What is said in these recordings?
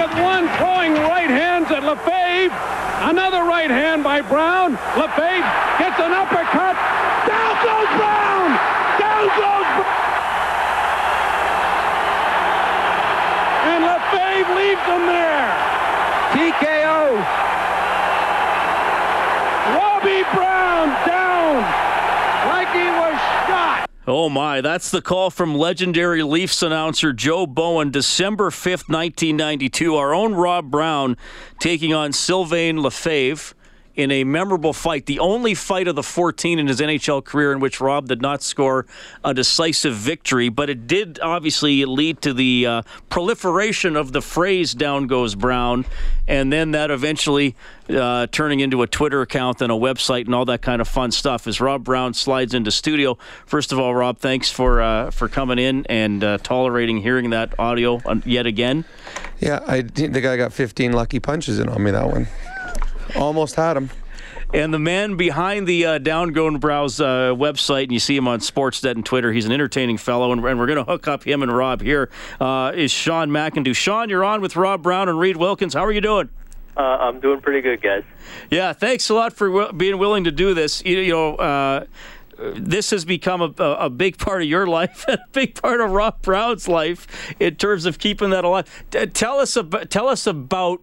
with one throwing right hands at Lefebvre. Another right hand by Brown. Lefebvre gets an uppercut. Down goes Brown! Down goes Brown! And Lefebvre leaves him there. TKO. Robbie Brown down like he was shot. Oh my, that's the call from legendary Leafs announcer Joe Bowen, December 5th, 1992. Our own Rob Brown taking on Sylvain Lefebvre in a memorable fight, the only fight of the 14 in his NHL career in which Rob did not score a decisive victory, but it did obviously lead to the uh, proliferation of the phrase "Down Goes Brown," and then that eventually uh, turning into a Twitter account and a website and all that kind of fun stuff. As Rob Brown slides into studio, first of all, Rob, thanks for uh, for coming in and uh, tolerating hearing that audio yet again. Yeah, I think I got 15 lucky punches in on me that one. Almost had him. And the man behind the uh, Down Goes Brown's uh, website, and you see him on Sportsnet and Twitter. He's an entertaining fellow, and, and we're going to hook up him and Rob here. Uh, is Sean McIndoe. Sean, you're on with Rob Brown and Reed Wilkins. How are you doing? Uh, I'm doing pretty good, guys. Yeah, thanks a lot for w- being willing to do this. You, you know, uh, this has become a, a, big part of your life, and a big part of Rob Brown's life in terms of keeping that alive. T- tell us about tell us about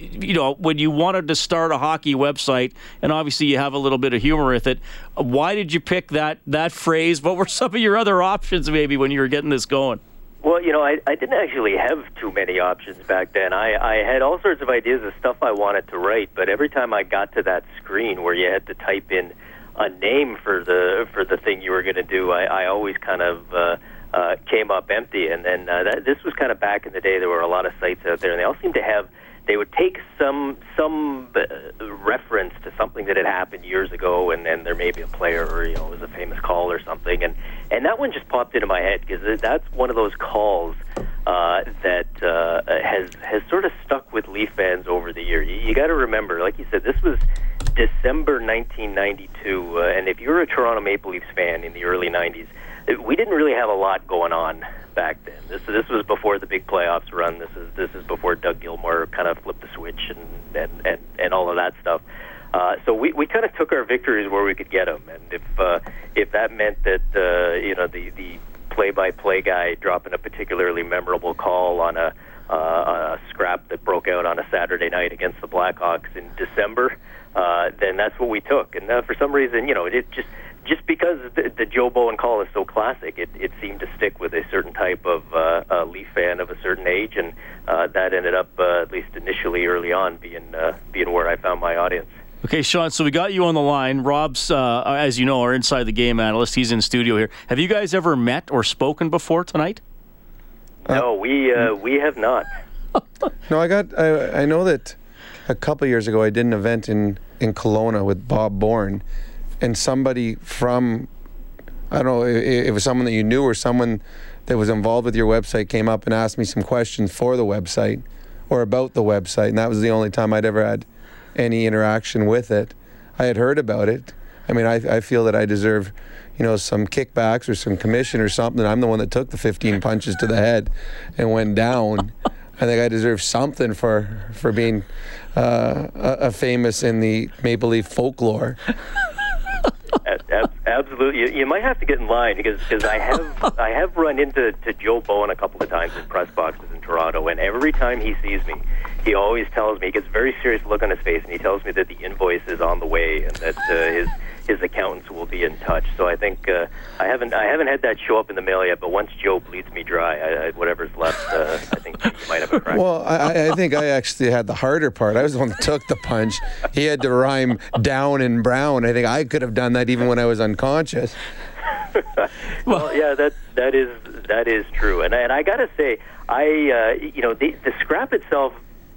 you know, when you wanted to start a hockey website, and obviously you have a little bit of humor with it, why did you pick that that phrase? What were some of your other options, maybe, when you were getting this going? Well, you know, I, I didn't actually have too many options back then. I, I had all sorts of ideas of stuff I wanted to write, but every time I got to that screen where you had to type in a name for the for the thing you were going to do, I, I always kind of uh, came up empty. And then uh, that, this was kind of back in the day. There were a lot of sites out there, and they all seemed to have they would take some some uh, reference to something that had happened years ago, and then there may be a player or you know it was a famous call or something, and and that one just popped into my head because that's one of those calls uh, that uh, has has sort of stuck with Leaf fans over the year. You, you got to remember, like you said, this was December 1992, uh, and if you're a Toronto Maple Leafs fan in the early 90s, we didn't really have a lot going on back then. This this was before the big playoffs run. This is this is before Doug Gilmour kind of flipped the switch and and and, and all of that stuff. Uh, so we, we kind of took our victories where we could get them, and if uh, if that meant that uh, you know the the play-by-play guy dropping a particularly memorable call on a, uh, a scrap that broke out on a Saturday night against the Blackhawks in December, uh, then that's what we took. And uh, for some reason, you know, it just just because the, the Joe Bowen call is so classic, it, it seemed to stick with a certain type of uh, uh, Leaf fan of a certain age, and uh, that ended up, uh, at least initially, early on, being uh, being where I found my audience. Okay, Sean. So we got you on the line. Rob's, uh, as you know, our inside the game analyst. He's in studio here. Have you guys ever met or spoken before tonight? No, we uh, we have not. no, I got. I, I know that a couple years ago I did an event in in Kelowna with Bob Bourne and somebody from I don't know if it was someone that you knew or someone that was involved with your website came up and asked me some questions for the website or about the website, and that was the only time I'd ever had any interaction with it. I had heard about it. I mean, I, I feel that I deserve, you know, some kickbacks or some commission or something. I'm the one that took the 15 punches to the head and went down. I think I deserve something for for being uh, a, a famous in the Maple Leaf folklore absolutely, you, you, might have to get in line because because I have I have run into to Joe Bowen a couple of times in press boxes in Toronto, and every time he sees me, he always tells me he gets a very serious look on his face, and he tells me that the invoice is on the way and that uh, his his accountants will be in touch. So I think uh, I haven't I haven't had that show up in the mail yet. But once Joe bleeds me dry, I, I, whatever's left, uh, I think you might have a crack. Well, I, I, think I actually had the harder part. I was the one that took the punch. He had to rhyme down and brown. I think I could have done that even when I was unconscious. well, yeah, that that is that is true, and and I gotta say, I uh, you know the the scrap itself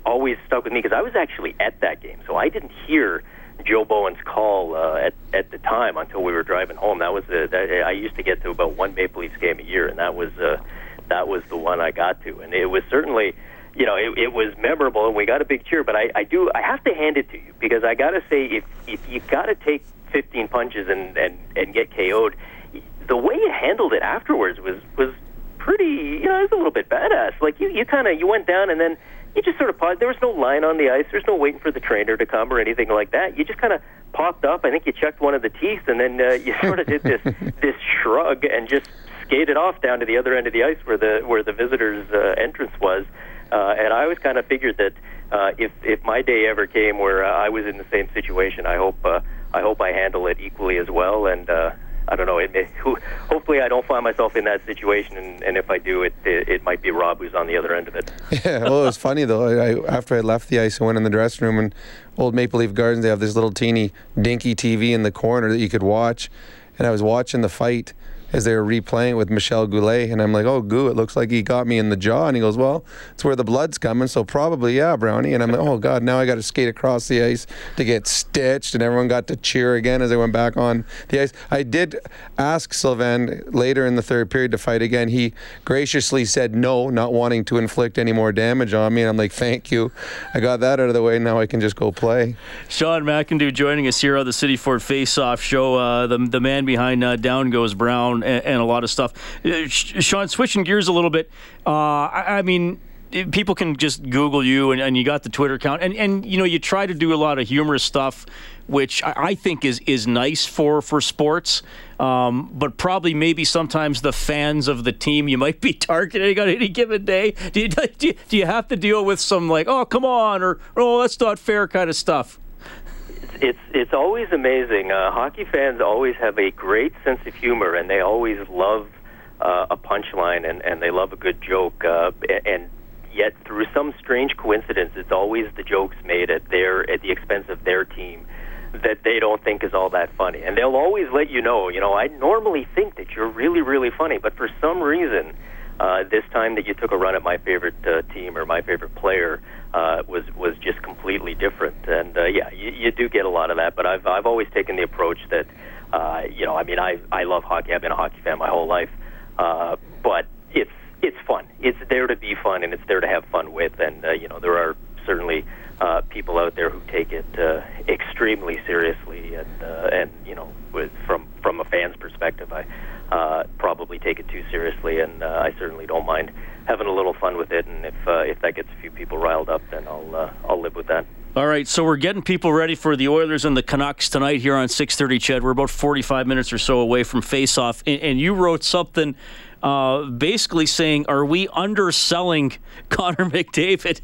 always stuck with me because I was actually at that game, so I didn't hear Joe Bowen's call uh, at at the time until we were driving home. That was the that, I used to get to about one Maple Leafs game a year, and that was uh, that was the one I got to, and it was certainly. You know, it, it was memorable, and we got a big cheer. But I, I do, I have to hand it to you because I got to say, if if you got to take 15 punches and and and get KO'd, the way you handled it afterwards was was pretty, you know, it was a little bit badass. Like you, you kind of you went down and then you just sort of paused. There was no line on the ice. There's no waiting for the trainer to come or anything like that. You just kind of popped up. I think you checked one of the teeth, and then uh, you sort of did this this shrug and just skated off down to the other end of the ice where the where the visitors' uh, entrance was. Uh, and I always kind of figured that uh, if if my day ever came where uh, I was in the same situation, I hope uh, I hope I handle it equally as well. And uh, I don't know. It, it, hopefully, I don't find myself in that situation, and, and if I do, it, it, it might be Rob who's on the other end of it. Yeah. Well, it was funny though. I, after I left the ice, I went in the dressing room, and old Maple Leaf Gardens, they have this little teeny dinky TV in the corner that you could watch, and I was watching the fight as they were replaying it with Michel Goulet, and I'm like, "Oh, Goo, it looks like he got me in the jaw." And he goes, "Well, it's where the blood's coming, so probably yeah, Brownie." And I'm like, "Oh God, now I got to skate across the ice to get stitched," and everyone got to cheer again as I went back on the ice. I did ask Sylvain later in the third period to fight again. He graciously said no, not wanting to inflict any more damage on me, and I'm like, "Thank you, I got that out of the way. Now I can just go play." Sean McIndoe joining us here on the City Ford Face Off show. Uh, the the man behind uh, Down Goes Brown and, and, a lot of stuff. Uh, Sean, switching gears a little bit. Uh, I, I, mean. People can just Google you, and, and, you got the Twitter account, and, and you know you try to do a lot of humorous stuff, which I, I think is is nice for for sports. Um, but probably maybe sometimes the fans of the team you might be targeting on any given day. Do you, do you, do you have to deal with some like, oh come on, or oh that's not fair kind of stuff? It's it's always amazing. Uh, hockey fans always have a great sense of humor, and they always love uh, a punchline, and and they love a good joke. Uh, and yet, through some strange coincidence, it's always the jokes made at their at the expense of their team that they don't think is all that funny. And they'll always let you know. You know, I normally think that you're really really funny, but for some reason. Uh, this time that you took a run at my favorite uh, team or my favorite player, uh, was was just completely different. And uh, yeah, you, you do get a lot of that. But I've I've always taken the approach that uh, you know, I mean, I I love hockey. I've been a hockey fan my whole life, uh, but it's it's fun. It's there to be fun, and it's there to have fun with. And uh, you know, there are certainly uh, people out there who take it uh, extremely seriously, and uh, and you know, with, from from a fan's perspective, I uh, probably take it too seriously, and uh, I certainly don't mind having a little fun with it. And if uh, if that gets a few people riled up, then I'll uh, I'll live with that. All right, so we're getting people ready for the Oilers and the Canucks tonight here on 6:30. CHED, we're about 45 minutes or so away from face-off, and, and you wrote something uh, basically saying, "Are we underselling Connor McDavid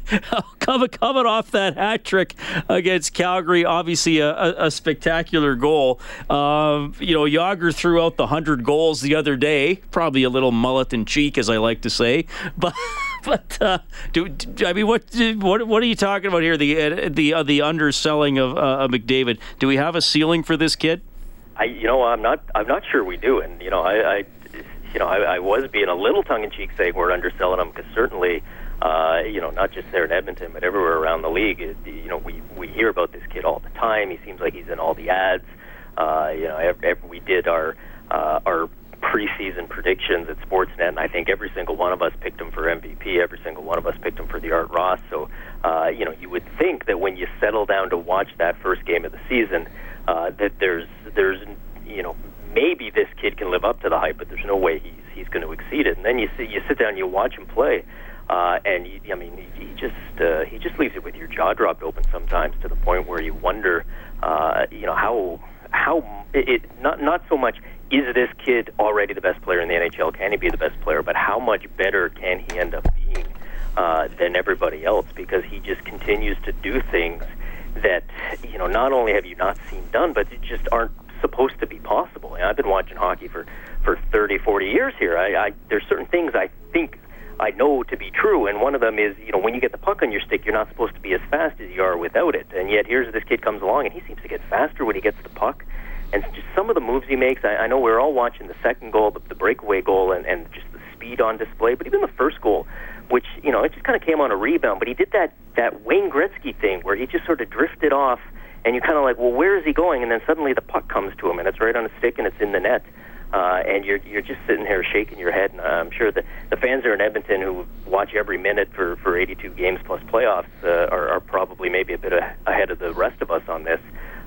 coming coming off that hat trick against Calgary? Obviously, a, a, a spectacular goal. Uh, you know, Jagr threw out the hundred goals the other day, probably a little mullet in cheek, as I like to say, but." but uh, do, do, I mean what what what are you talking about here? The uh, the uh, the underselling of uh, McDavid. Do we have a ceiling for this kid? I you know I'm not I'm not sure we do, and you know I, I you know, I, I was being a little tongue in cheek saying we're underselling them because certainly, uh, you know, not just there in Edmonton, but everywhere around the league, it, you know, we we hear about this kid all the time. He seems like he's in all the ads. Uh, you know, every, every, we did our uh, our preseason predictions at Sportsnet, and I think every single one of us picked him for MVP. Every single one of us picked him for the Art Ross. So, uh, you know, you would think that when you settle down to watch that first game of the season, uh, that there's there's you know maybe this kid can live up to the hype, but there's no way he's he's going to exceed it. And then you see you sit down, you watch him play, uh, and you, I mean he, just uh, he just leaves it with your jaw dropped open sometimes to the point where you wonder, uh, you know how how it not not so much is this kid already the best player in the NHL? Can he be the best player? But how much better can he end up being uh, than everybody else? Because he just continues to do things that you know not only have you not seen done, but just aren't supposed to be possible. And I've been watching hockey for for 30, 40 years here. I, I there's certain things I think I know to be true, and one of them is you know when you get the puck on your stick, you're not supposed to be as fast as you are without it. And yet here's this kid comes along, and he seems to get faster when he gets the puck. And just some of the moves he makes, I, I know we're all watching the second goal, the, the breakaway goal, and, and just the speed on display. But even the first goal, which you know it just kind of came on a rebound, but he did that that Wayne Gretzky thing where he just sort of drifted off and you're kind of like, well, where is he going? And then suddenly the puck comes to him, and it's right on a stick, and it's in the net. Uh, and you're you're just sitting here shaking your head. And I'm sure the the fans are in Edmonton who watch every minute for for 82 games plus playoffs uh, are, are probably maybe a bit ahead of the rest of us on this.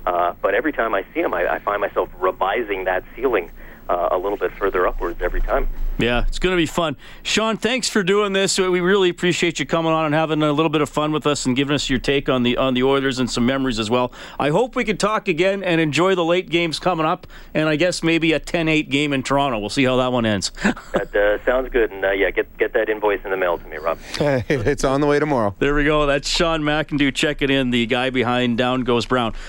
Uh, but every time I see him, I, I find myself revising that ceiling uh, a little bit further upwards every time. Yeah, it's going to be fun. Sean, thanks for doing this. We really appreciate you coming on and having a little bit of fun with us and giving us your take on the on the Oilers and some memories as well. I hope we can talk again and enjoy the late games coming up, and I guess maybe a 10-8 game in Toronto. We'll see how that one ends. that uh, sounds good, and uh, yeah, get get that invoice in the mail to me, Rob. it's on the way tomorrow. There we go. That's Sean McIndoe checking in, the guy behind Down Goes Brown.